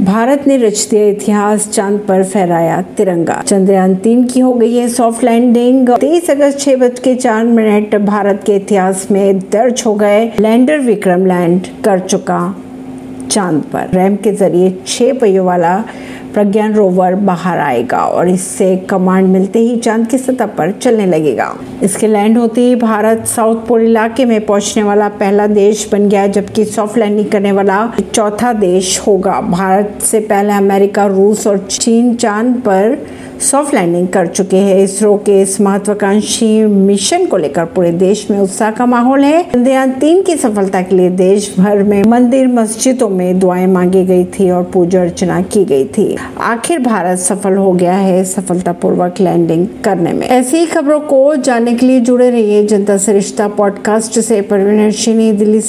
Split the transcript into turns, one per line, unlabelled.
भारत ने रच दिया इतिहास चाँद पर फहराया तिरंगा। चंद्रयान तीन की हो गई है सॉफ्ट लैंडिंग तेईस अगस्त छह बज के चार मिनट भारत के इतिहास में दर्ज हो गए लैंडर विक्रम लैंड कर चुका चाँद पर। रैम के ज़रिए छह पहियों वाला प्रज्ञान रोवर बाहर आएगा और इससे कमांड मिलते ही चाँद की सतह पर चलने लगेगा। इसके लैंड होते ही भारत साउथ पोल इलाके में पहुँचने वाला पहला देश बन गया, जबकि सॉफ्ट लैंडिंग करने वाला चौथा देश होगा। भारत से पहले अमेरिका, रूस और चीन चाँद पर सॉफ्ट लैंडिंग कर चुके हैं। इसरो के इस महत्वाकांक्षी मिशन को लेकर पूरे देश में उत्साह का माहौल है। चंद्रयान तीन की सफलता के लिए देश भर में मंदिर, मस्जिदों में दुआएँ मांगी गई थी और पूजा अर्चना की गई थी। आखिर भारत सफल हो गया है सफलतापूर्वक लैंडिंग करने में। ऐसी ही खबरों को जानने के लिए जुड़े रहिए जनता से रिश्ता पॉडकास्ट से। परवीन दिल्ली से